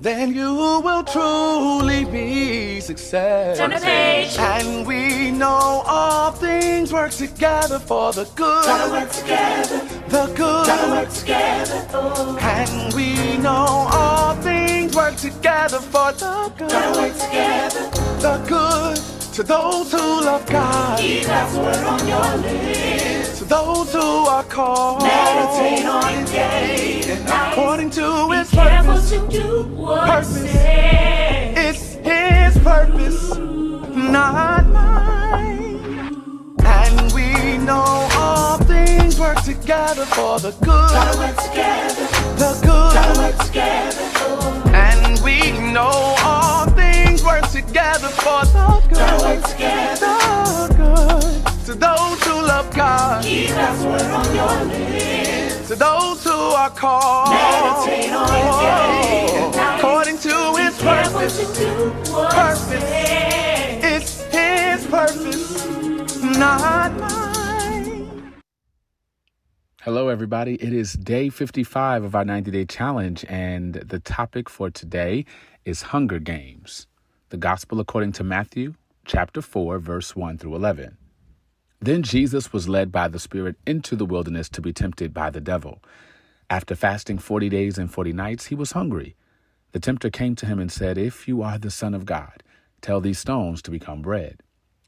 then you will truly be success. Turn the page. And we know all things work together for the good. Gotta work together. The good. Gotta work together. Oh. And we know all things work together for the good. Gotta work together. The good to those who love God. Keep God's word on your lips. Those who are called. Meditate on it day and night. According to His Be careful purpose. to do what Purpose. It's His purpose, not mine. And we know all things work together for the Gotta good. work together. The Gotta good. work together. And we know all things work together for the Gotta good. work together. Keep God's word on your lips. To those who are called. Meditate on it day. According to His purpose. Purpose. It's His purpose, not mine. Hello, everybody. It is day 55 of our 90 day challenge, and the topic for today is Hunger Games. The Gospel according to Matthew, chapter 4, verse 1 through 11. Then Jesus was led by the Spirit into the wilderness to be tempted by the devil. After fasting 40 days and 40 nights, he was hungry. The tempter came to him and said, If you are the Son of God, tell these stones to become bread.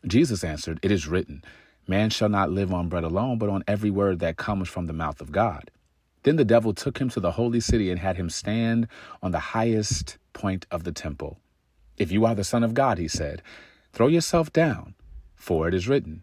Jesus answered, It is written, Man shall not live on bread alone, but on every word that comes from the mouth of God. Then the devil took him to the holy city and had him stand on the highest point of the temple. If you are the Son of God, he said, throw yourself down, for it is written,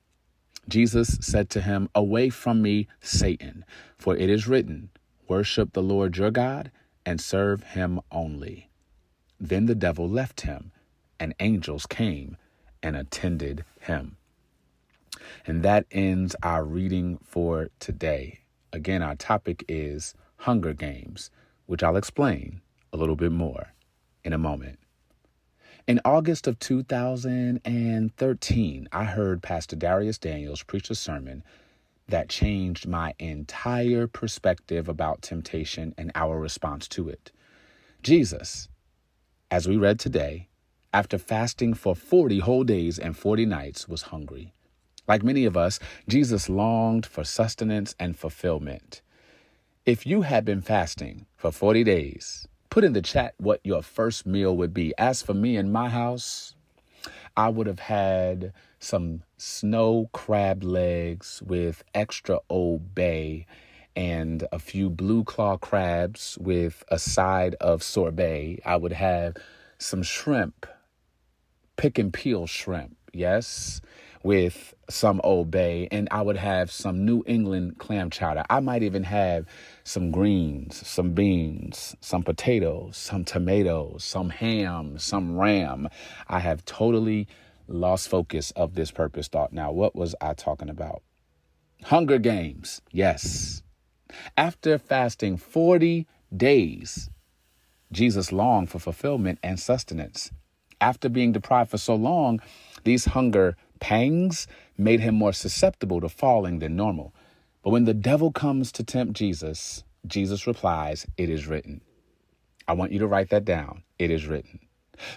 Jesus said to him, Away from me, Satan, for it is written, Worship the Lord your God and serve him only. Then the devil left him, and angels came and attended him. And that ends our reading for today. Again, our topic is Hunger Games, which I'll explain a little bit more in a moment. In August of 2013, I heard Pastor Dharius Daniels preach a sermon that changed my entire perspective about temptation and our response to it. Jesus, as we read today, after fasting for 40 whole days and 40 nights, was hungry. Like many of us, Jesus longed for sustenance and fulfillment. If you had been fasting for 40 days, put in the chat what your first meal would be. As for me in my house, I would have had some snow crab legs with extra Old Bay and a few blue claw crabs with a side of sorbet. I would have some shrimp, pick and peel shrimp, yes, with some Old Bay, and I would have some New England clam chowder. I might even have some greens, some beans, some potatoes, some tomatoes, some ham, some ram. I have totally lost focus of this purpose thought. Now, what was I talking about? Hunger Games, yes. After fasting 40 days, Jesus longed for fulfillment and sustenance. After being deprived for so long, these hunger pangs made him more susceptible to falling than normal. But when the devil comes to tempt Jesus, Jesus replies, It is written. I want you to write that down. It is written.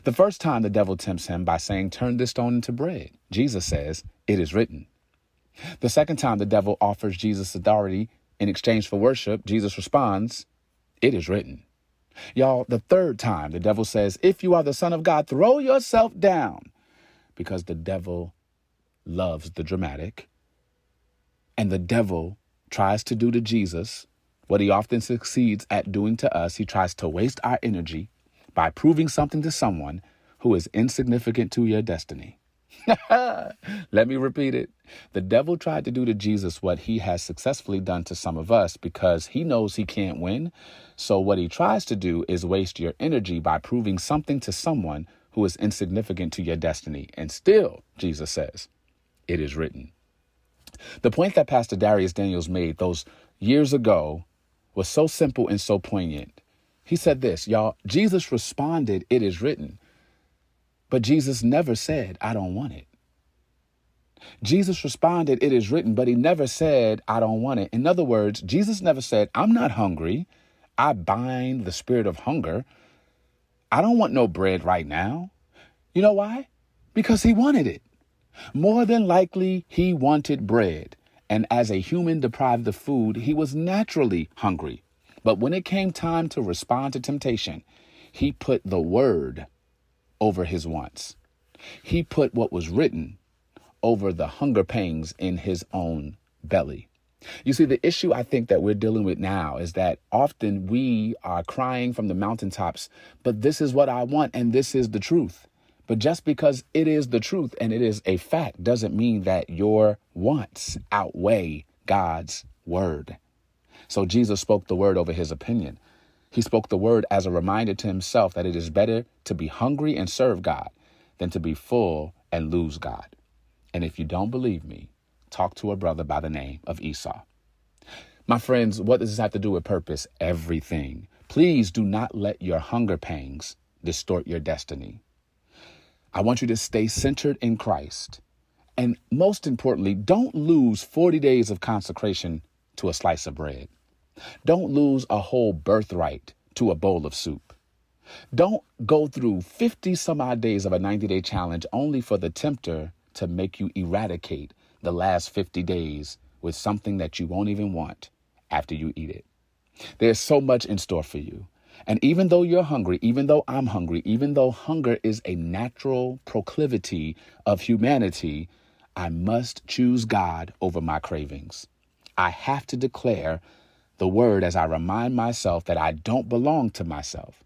The first time the devil tempts him by saying, Turn this stone into bread, Jesus says, It is written. The second time the devil offers Jesus authority in exchange for worship, Jesus responds, It is written. Y'all, the third time the devil says, If you are the Son of God, throw yourself down. Because the devil loves the dramatic. And the devil tries to do to Jesus what he often succeeds at doing to us. He tries to waste our energy by proving something to someone who is insignificant to your destiny. Let me repeat it. The devil tried to do to Jesus what he has successfully done to some of us because he knows he can't win. So, what he tries to do is waste your energy by proving something to someone who is insignificant to your destiny. And still, Jesus says, it is written. The point that Pastor Dharius Daniels made those years ago was so simple and so poignant. He said this, y'all, Jesus responded, It is written. But Jesus never said, I don't want it. Jesus responded, It is written, but he never said, I don't want it. In other words, Jesus never said, I'm not hungry. I bind the spirit of hunger. I don't want no bread right now. You know why? Because he wanted it. More than likely, he wanted bread. And as a human deprived of food, he was naturally hungry. But when it came time to respond to temptation, he put the word over his wants. He put what was written over the hunger pangs in his own belly. You see, the issue I think that we're dealing with now is that often we are crying from the mountaintops, but this is what I want and this is the truth. But just because it is the truth and it is a fact doesn't mean that your wants outweigh God's word. So Jesus spoke the word over his opinion. He spoke the word as a reminder to himself that it is better to be hungry and serve God than to be full and lose God. And if you don't believe me, talk to a brother by the name of Esau. My friends, what does this have to do with purpose? Everything. Please do not let your hunger pangs distort your destiny. I want you to stay centered in Christ. And most importantly, don't lose 40 days of consecration to a slice of bread. Don't lose a whole birthright to a bowl of soup. Don't go through 50 some odd days of a 90 day challenge only for the tempter to make you eradicate the last 50 days with something that you won't even want after you eat it. There's so much in store for you. And even though you're hungry, even though I'm hungry, even though hunger is a natural proclivity of humanity, I must choose God over my cravings. I have to declare the word as I remind myself that I don't belong to myself.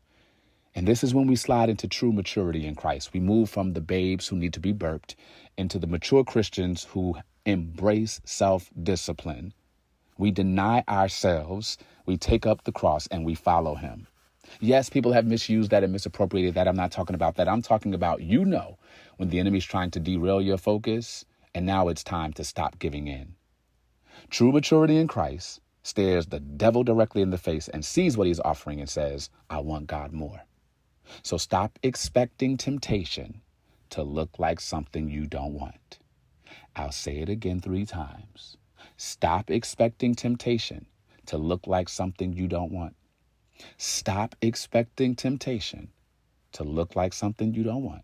And this is when we slide into true maturity in Christ. We move from the babes who need to be burped into the mature Christians who embrace self discipline. We deny ourselves, we take up the cross, and we follow him. Yes, people have misused that and misappropriated that. I'm not talking about that. I'm talking about you know when the enemy's trying to derail your focus, and now it's time to stop giving in. True maturity in Christ stares the devil directly in the face and sees what he's offering and says, I want God more. So stop expecting temptation to look like something you don't want. I'll say it again three times. Stop expecting temptation to look like something you don't want. Stop expecting temptation to look like something you don't want.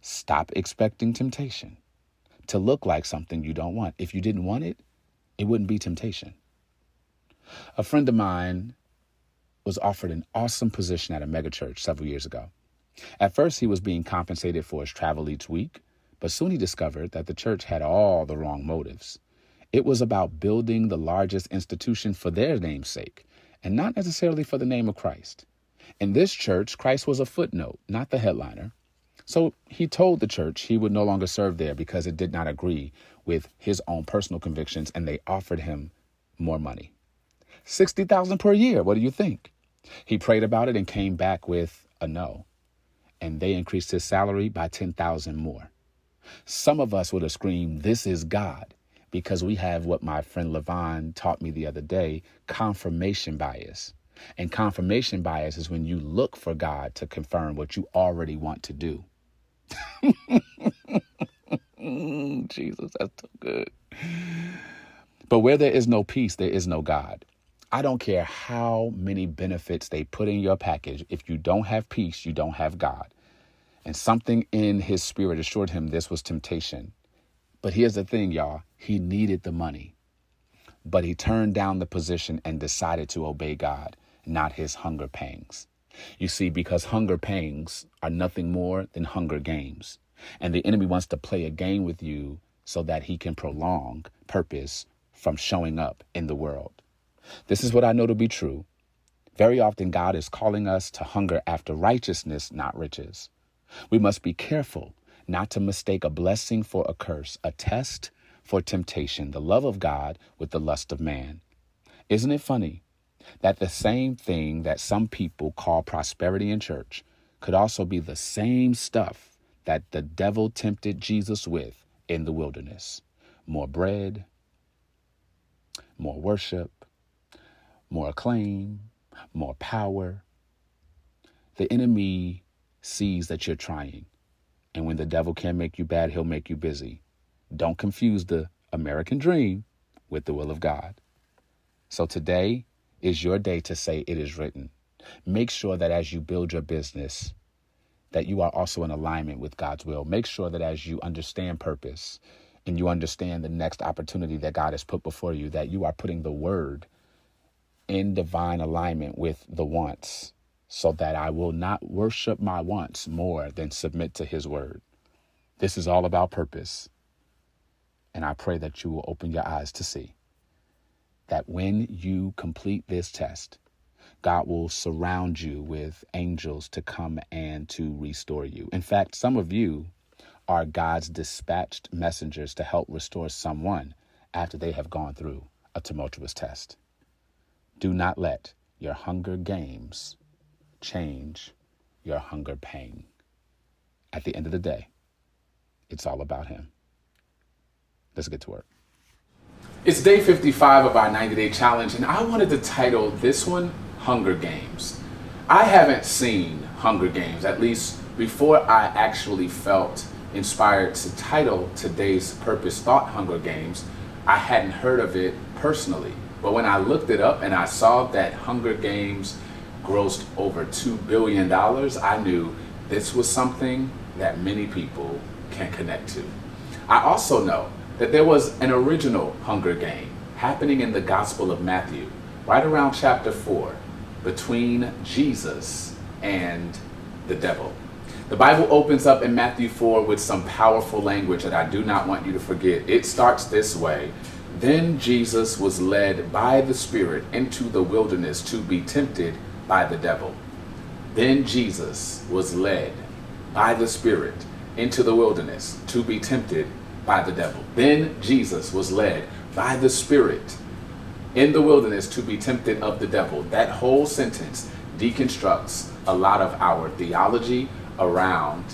Stop expecting temptation to look like something you don't want. If you didn't want it, it wouldn't be temptation. A friend of mine was offered an awesome position at a megachurch several years ago. At first, he was being compensated for his travel each week, but soon he discovered that the church had all the wrong motives. It was about building the largest institution for their name's sake and not necessarily for the name of Christ. In this church, Christ was a footnote, not the headliner. So he told the church he would no longer serve there because it did not agree with his own personal convictions and they offered him more money. 60,000 per year. What do you think? He prayed about it and came back with a no. And they increased his salary by 10,000 more. Some of us would have screamed, This is God because we have what my friend Levon taught me the other day confirmation bias. And confirmation bias is when you look for God to confirm what you already want to do. Jesus, that's so good. But where there is no peace, there is no God. I don't care how many benefits they put in your package. If you don't have peace, you don't have God. And something in his spirit assured him this was temptation. But here's the thing, y'all. He needed the money. But he turned down the position and decided to obey God, not his hunger pangs. You see, because hunger pangs are nothing more than hunger games. And the enemy wants to play a game with you so that he can prolong purpose from showing up in the world. This is what I know to be true. Very often, God is calling us to hunger after righteousness, not riches. We must be careful not to mistake a blessing for a curse, a test for temptation, the love of God with the lust of man. Isn't it funny that the same thing that some people call prosperity in church could also be the same stuff that the devil tempted Jesus with in the wilderness more bread, more worship, more acclaim, more power. The enemy sees that you're trying. And when the devil can't make you bad, he'll make you busy. Don't confuse the American dream with the will of God. So today is your day to say it is written. Make sure that as you build your business, that you are also in alignment with God's will. Make sure that as you understand purpose and you understand the next opportunity that God has put before you, that you are putting the word in divine alignment with the wants, so that I will not worship my wants more than submit to his word. This is all about purpose. And I pray that you will open your eyes to see that when you complete this test, God will surround you with angels to come and to restore you. In fact, some of you are God's dispatched messengers to help restore someone after they have gone through a tumultuous test. Do not let your hunger games change your hunger pain. At the end of the day, it's all about Him. Let's get to work. It's day 55 of our 90 day challenge, and I wanted to title this one Hunger Games. I haven't seen Hunger Games, at least before I actually felt inspired to title today's Purpose Thought Hunger Games. I hadn't heard of it personally. But when I looked it up and I saw that Hunger Games grossed over $2 billion, I knew this was something that many people can connect to. I also know that there was an original Hunger Game happening in the Gospel of Matthew, right around chapter 4, between Jesus and the devil. The Bible opens up in Matthew 4 with some powerful language that I do not want you to forget. It starts this way Then Jesus was led by the Spirit into the wilderness to be tempted by the devil. Then Jesus was led by the Spirit into the wilderness to be tempted by the devil. Then Jesus was led by the Spirit in the wilderness to be tempted of the devil. That whole sentence deconstructs a lot of our theology around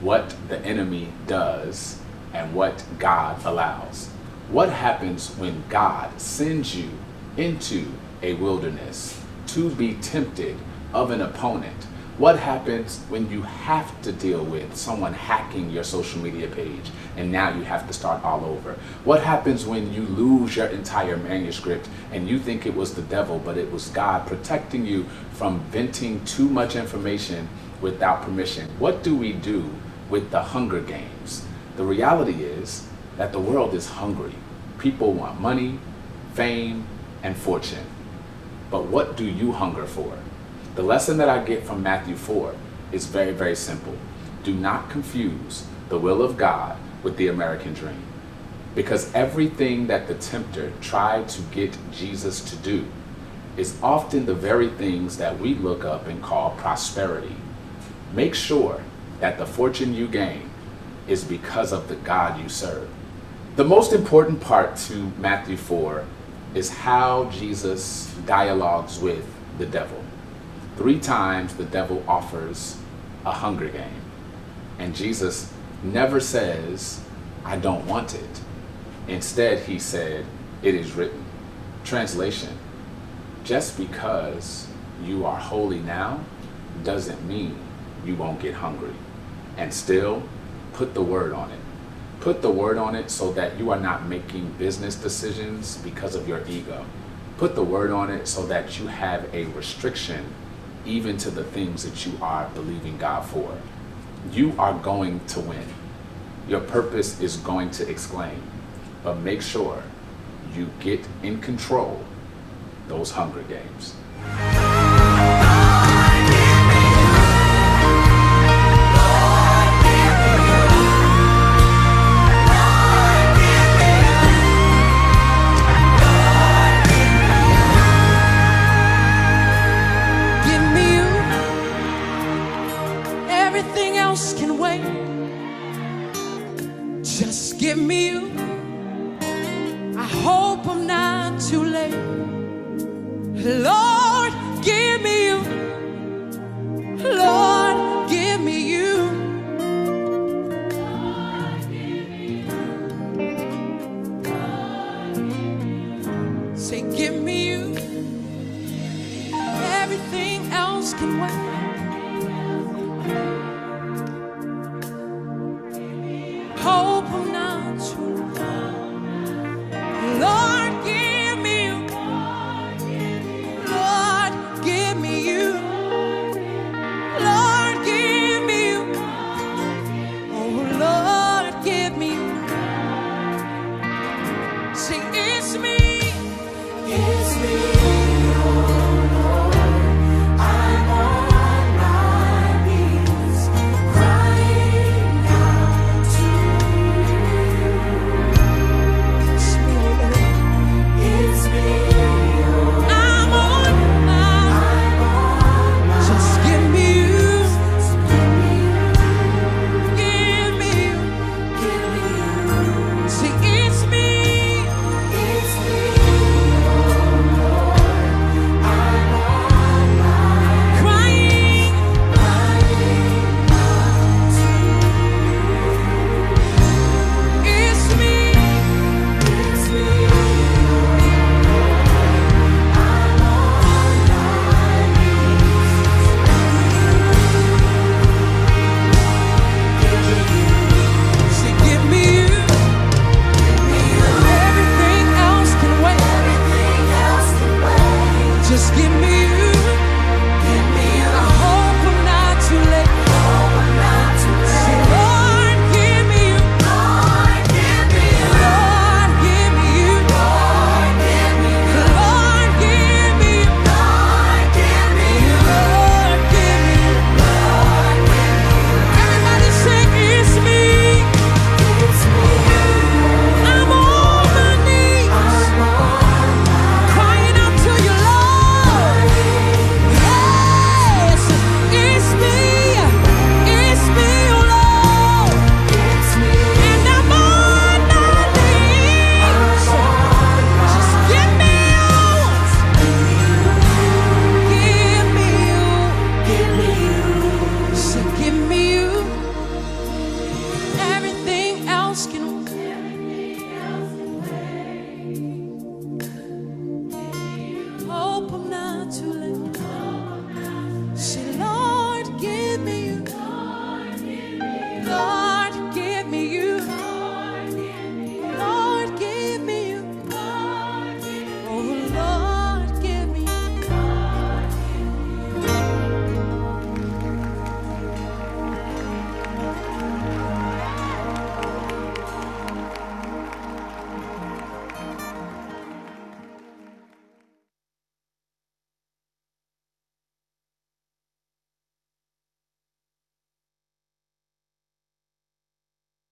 what the enemy does and what God allows. What happens when God sends you into a wilderness to be tempted of an opponent? What happens when you have to deal with someone hacking your social media page and now you have to start all over? What happens when you lose your entire manuscript and you think it was the devil, but it was God protecting you from venting too much information without permission? What do we do with the Hunger Games? The reality is that the world is hungry. People want money, fame, and fortune. But what do you hunger for? The lesson that I get from Matthew 4 is very, very simple. Do not confuse the will of God with the American dream. Because everything that the tempter tried to get Jesus to do is often the very things that we look up and call prosperity. Make sure that the fortune you gain is because of the God you serve. The most important part to Matthew 4 is how Jesus dialogues with the devil. Three times the devil offers a hunger game. And Jesus never says, I don't want it. Instead, he said, It is written. Translation Just because you are holy now doesn't mean you won't get hungry. And still, put the word on it. Put the word on it so that you are not making business decisions because of your ego. Put the word on it so that you have a restriction even to the things that you are believing God for. You are going to win. Your purpose is going to exclaim. But make sure you get in control those hunger games. Lord,